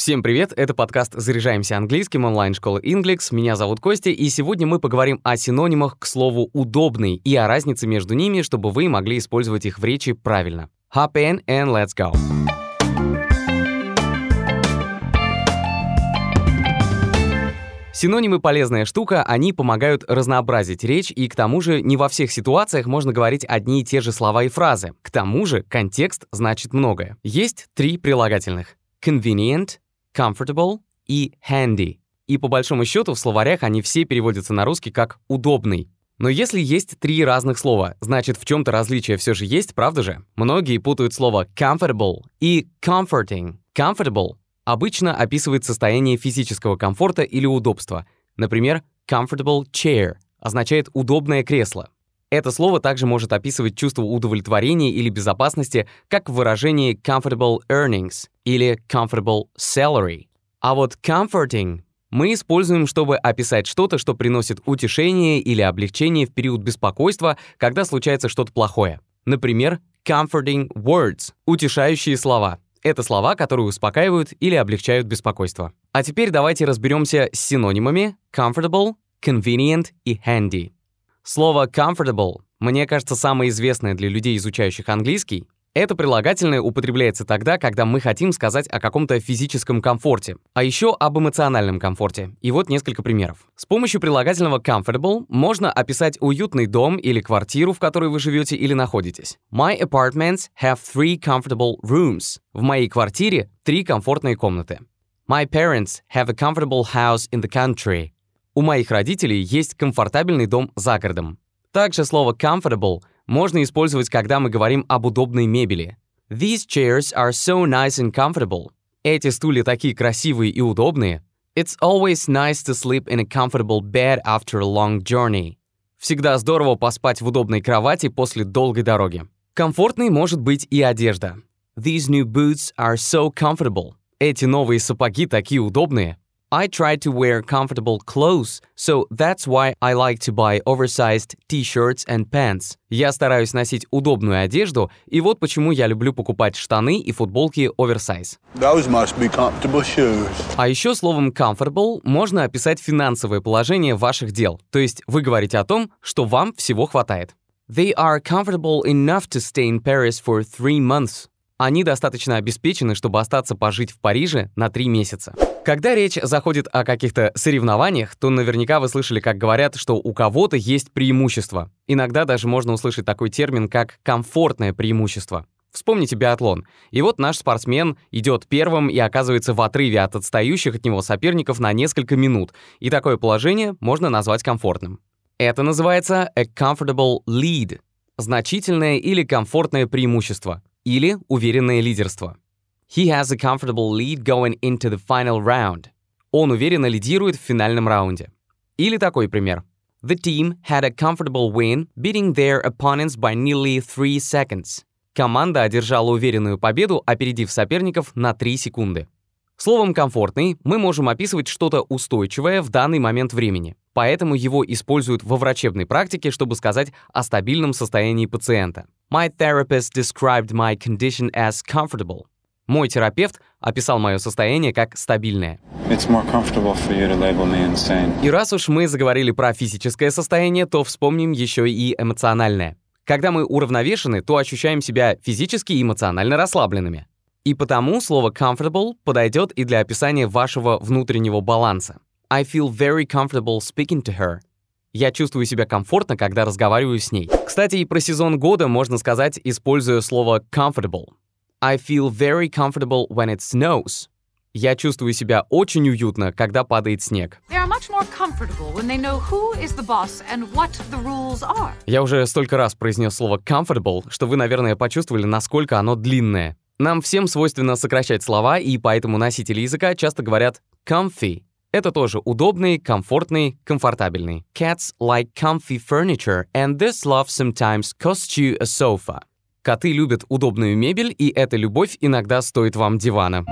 Всем привет, это подкаст «Заряжаемся английским» онлайн-школы Inglix. Меня зовут Костя, и сегодня мы поговорим о синонимах к слову «удобный» и о разнице между ними, чтобы вы могли использовать их в речи правильно. Hop in and let's go! Синонимы полезная штука, они помогают разнообразить речь, и к тому же не во всех ситуациях можно говорить одни и те же слова и фразы. К тому же контекст значит многое. Есть три прилагательных. Convenient, comfortable и handy. И по большому счету в словарях они все переводятся на русский как «удобный». Но если есть три разных слова, значит в чем-то различие все же есть, правда же? Многие путают слово comfortable и comforting. Comfortable обычно описывает состояние физического комфорта или удобства. Например, comfortable chair означает «удобное кресло». Это слово также может описывать чувство удовлетворения или безопасности, как в выражении comfortable earnings или comfortable salary. А вот comforting мы используем, чтобы описать что-то, что приносит утешение или облегчение в период беспокойства, когда случается что-то плохое. Например, comforting words — утешающие слова. Это слова, которые успокаивают или облегчают беспокойство. А теперь давайте разберемся с синонимами comfortable, convenient и handy. Слово comfortable, мне кажется, самое известное для людей, изучающих английский. Это прилагательное употребляется тогда, когда мы хотим сказать о каком-то физическом комфорте, а еще об эмоциональном комфорте. И вот несколько примеров. С помощью прилагательного comfortable можно описать уютный дом или квартиру, в которой вы живете или находитесь. My apartments have three comfortable rooms. В моей квартире три комфортные комнаты. My parents have a comfortable house in the country. У моих родителей есть комфортабельный дом за городом. Также слово comfortable можно использовать, когда мы говорим об удобной мебели. These chairs are so nice and comfortable. Эти стулья такие красивые и удобные. It's always nice to sleep in a comfortable bed after a long journey. Всегда здорово поспать в удобной кровати после долгой дороги. Комфортной может быть и одежда. These new boots are so comfortable. Эти новые сапоги такие удобные. I try to wear comfortable clothes, so that's why I like to buy oversized t-shirts and pants. Я стараюсь носить удобную одежду, и вот почему я люблю покупать штаны и футболки oversize. Those must be comfortable shoes. А еще словом comfortable можно описать финансовое положение ваших дел. То есть вы говорите о том, что вам всего хватает. They are comfortable enough to stay in Paris for three months. Они достаточно обеспечены, чтобы остаться пожить в Париже на три месяца. Когда речь заходит о каких-то соревнованиях, то наверняка вы слышали, как говорят, что у кого-то есть преимущество. Иногда даже можно услышать такой термин, как «комфортное преимущество». Вспомните биатлон. И вот наш спортсмен идет первым и оказывается в отрыве от отстающих от него соперников на несколько минут. И такое положение можно назвать комфортным. Это называется a comfortable lead — значительное или комфортное преимущество, или уверенное лидерство. He has a comfortable lead going into the final round. Он уверенно лидирует в финальном раунде. Или такой пример. The team had a comfortable win, beating their opponents by nearly 3 seconds. Команда одержала уверенную победу, опередив соперников на 3 секунды. Словом «комфортный» мы можем описывать что-то устойчивое в данный момент времени. Поэтому его используют во врачебной практике, чтобы сказать о стабильном состоянии пациента. My therapist described my condition as comfortable. Мой терапевт описал мое состояние как стабильное. И раз уж мы заговорили про физическое состояние, то вспомним еще и эмоциональное. Когда мы уравновешены, то ощущаем себя физически и эмоционально расслабленными. И потому слово comfortable подойдет и для описания вашего внутреннего баланса. I feel very comfortable speaking to her. Я чувствую себя комфортно, когда разговариваю с ней. Кстати, и про сезон года можно сказать, используя слово comfortable. I feel very comfortable when it snows. Я чувствую себя очень уютно, когда падает снег. Я уже столько раз произнес слово comfortable, что вы, наверное, почувствовали, насколько оно длинное. Нам всем свойственно сокращать слова, и поэтому носители языка часто говорят comfy. Это тоже удобный, комфортный, комфортабельный. Cats like comfy furniture, and this love sometimes costs you a sofa. Коты любят удобную мебель, и эта любовь иногда стоит вам дивана.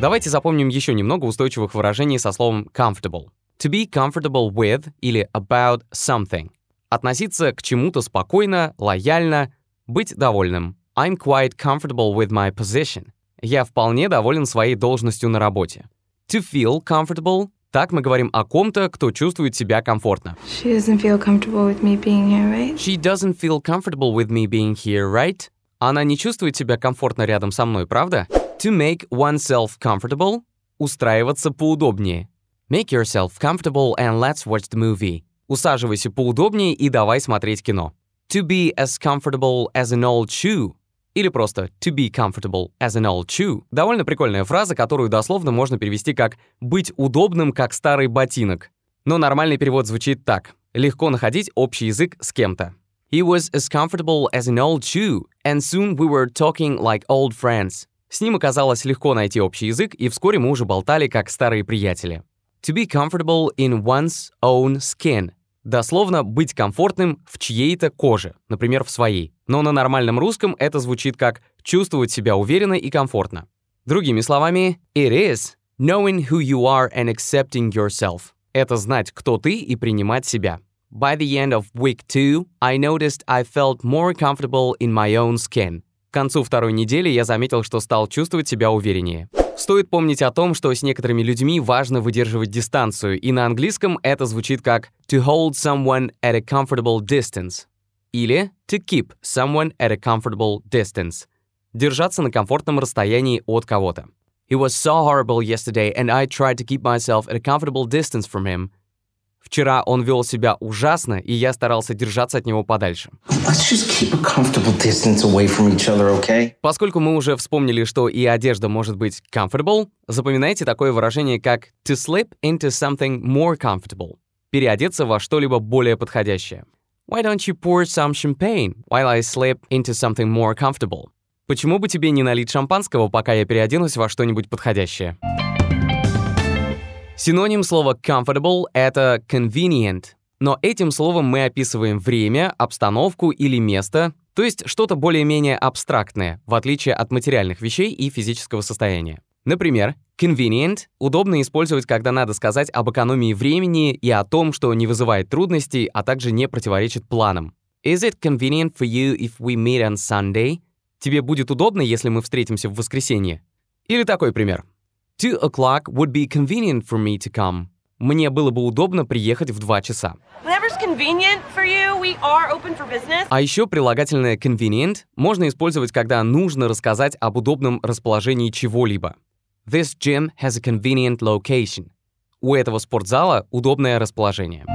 Давайте запомним еще немного устойчивых выражений со словом comfortable. To be comfortable with или about something. Относиться к чему-то спокойно, лояльно, быть довольным. I'm quite comfortable with my position. Я вполне доволен своей должностью на работе. To feel comfortable — так мы говорим о ком-то, кто чувствует себя комфортно. She doesn't feel comfortable with me being here, right? She doesn't feel comfortable with me being here, right? Она не чувствует себя комфортно рядом со мной, правда? To make oneself comfortable — устраиваться поудобнее. Make yourself comfortable and let's watch the movie. Усаживайся поудобнее и давай смотреть кино. To be as comfortable as an old shoe или просто to be comfortable as an old shoe — довольно прикольная фраза, которую дословно можно перевести как «быть удобным, как старый ботинок». Но нормальный перевод звучит так — легко находить общий язык с кем-то. He was as comfortable as an old shoe, and soon we were talking like old friends. С ним оказалось легко найти общий язык, и вскоре мы уже болтали как старые приятели. To be comfortable in one's own skin Дословно «быть комфортным в чьей-то коже», например, в своей. Но на нормальном русском это звучит как «чувствовать себя уверенно и комфортно». Другими словами, it is knowing who you are and accepting yourself. Это знать, кто ты и принимать себя. By the end of week two, I noticed I felt more comfortable in my own skin. К концу второй недели я заметил, что стал чувствовать себя увереннее. Стоит помнить о том, что с некоторыми людьми важно выдерживать дистанцию, и на английском это звучит как to hold someone at a comfortable distance или to keep someone at a comfortable distance. Держаться на комфортном расстоянии от кого-то. It was so horrible yesterday, and I tried to keep myself at a comfortable distance from him. Вчера он вел себя ужасно, и я старался держаться от него подальше. Other, okay? Поскольку мы уже вспомнили, что и одежда может быть comfortable, запоминайте такое выражение, как to slip into something more comfortable. Переодеться во что-либо более подходящее. Why don't you pour some champagne while I slip into something more comfortable? Почему бы тебе не налить шампанского, пока я переоденусь во что-нибудь подходящее? Синоним слова comfortable — это convenient, но этим словом мы описываем время, обстановку или место, то есть что-то более-менее абстрактное, в отличие от материальных вещей и физического состояния. Например, convenient удобно использовать, когда надо сказать об экономии времени и о том, что не вызывает трудностей, а также не противоречит планам. Is it convenient for you if we meet on Sunday? Тебе будет удобно, если мы встретимся в воскресенье? Или такой пример. Two o'clock would be convenient for me to come. Мне было бы удобно приехать в 2 часа. А еще прилагательное convenient можно использовать, когда нужно рассказать об удобном расположении чего-либо. This gym has a convenient location. У этого спортзала удобное расположение.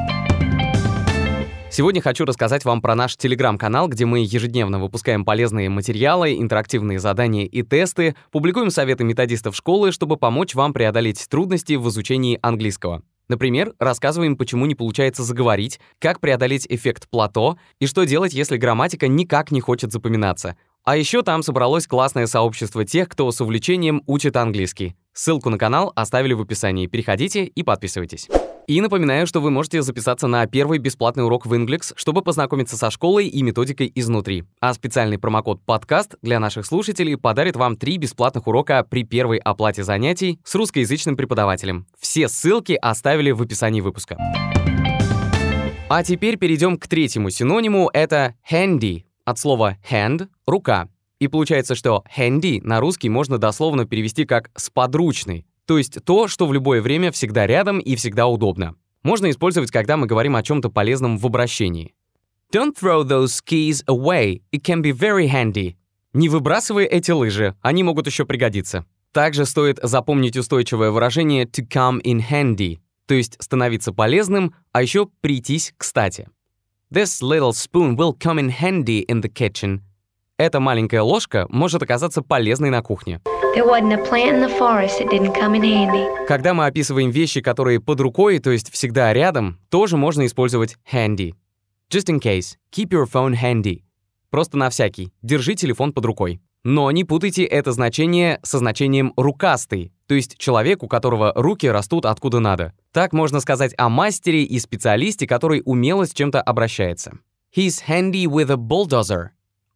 Сегодня хочу рассказать вам про наш телеграм-канал, где мы ежедневно выпускаем полезные материалы, интерактивные задания и тесты, публикуем советы методистов школы, чтобы помочь вам преодолеть трудности в изучении английского. Например, рассказываем, почему не получается заговорить, как преодолеть эффект плато и что делать, если грамматика никак не хочет запоминаться. А еще там собралось классное сообщество тех, кто с увлечением учит английский. Ссылку на канал оставили в описании. Переходите и подписывайтесь. И напоминаю, что вы можете записаться на первый бесплатный урок в Inglix, чтобы познакомиться со школой и методикой изнутри. А специальный промокод «Подкаст» для наших слушателей подарит вам три бесплатных урока при первой оплате занятий с русскоязычным преподавателем. Все ссылки оставили в описании выпуска. А теперь перейдем к третьему синониму, это handy, от слова hand — рука. И получается, что handy на русский можно дословно перевести как «сподручный», то есть то, что в любое время всегда рядом и всегда удобно. Можно использовать, когда мы говорим о чем-то полезном в обращении. Don't throw those skis away, it can be very handy. Не выбрасывай эти лыжи, они могут еще пригодиться. Также стоит запомнить устойчивое выражение to come in handy, то есть становиться полезным, а еще прийтись кстати. This little spoon will come in handy in the kitchen. Эта маленькая ложка может оказаться полезной на кухне. Когда мы описываем вещи, которые под рукой, то есть всегда рядом, тоже можно использовать handy. Just in case, keep your phone handy. Просто на всякий, держи телефон под рукой. Но не путайте это значение со значением «рукастый», то есть человек, у которого руки растут откуда надо. Так можно сказать о мастере и специалисте, который умело с чем-то обращается. He's handy with a bulldozer.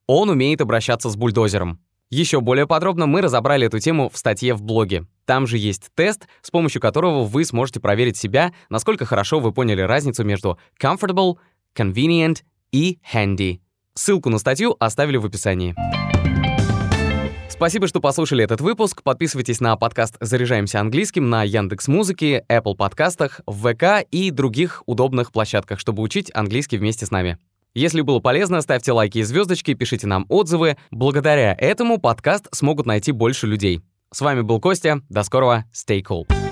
Он умеет обращаться с бульдозером. Еще более подробно мы разобрали эту тему в статье в блоге. Там же есть тест, с помощью которого вы сможете проверить себя, насколько хорошо вы поняли разницу между comfortable, convenient и handy. Ссылку на статью оставили в описании. Спасибо, что послушали этот выпуск. Подписывайтесь на подкаст «Заряжаемся английским» на Яндекс Музыке, Apple подкастах, ВК и других удобных площадках, чтобы учить английский вместе с нами. Если было полезно, ставьте лайки и звездочки, пишите нам отзывы. Благодаря этому подкаст смогут найти больше людей. С вами был Костя. До скорого. Stay cool.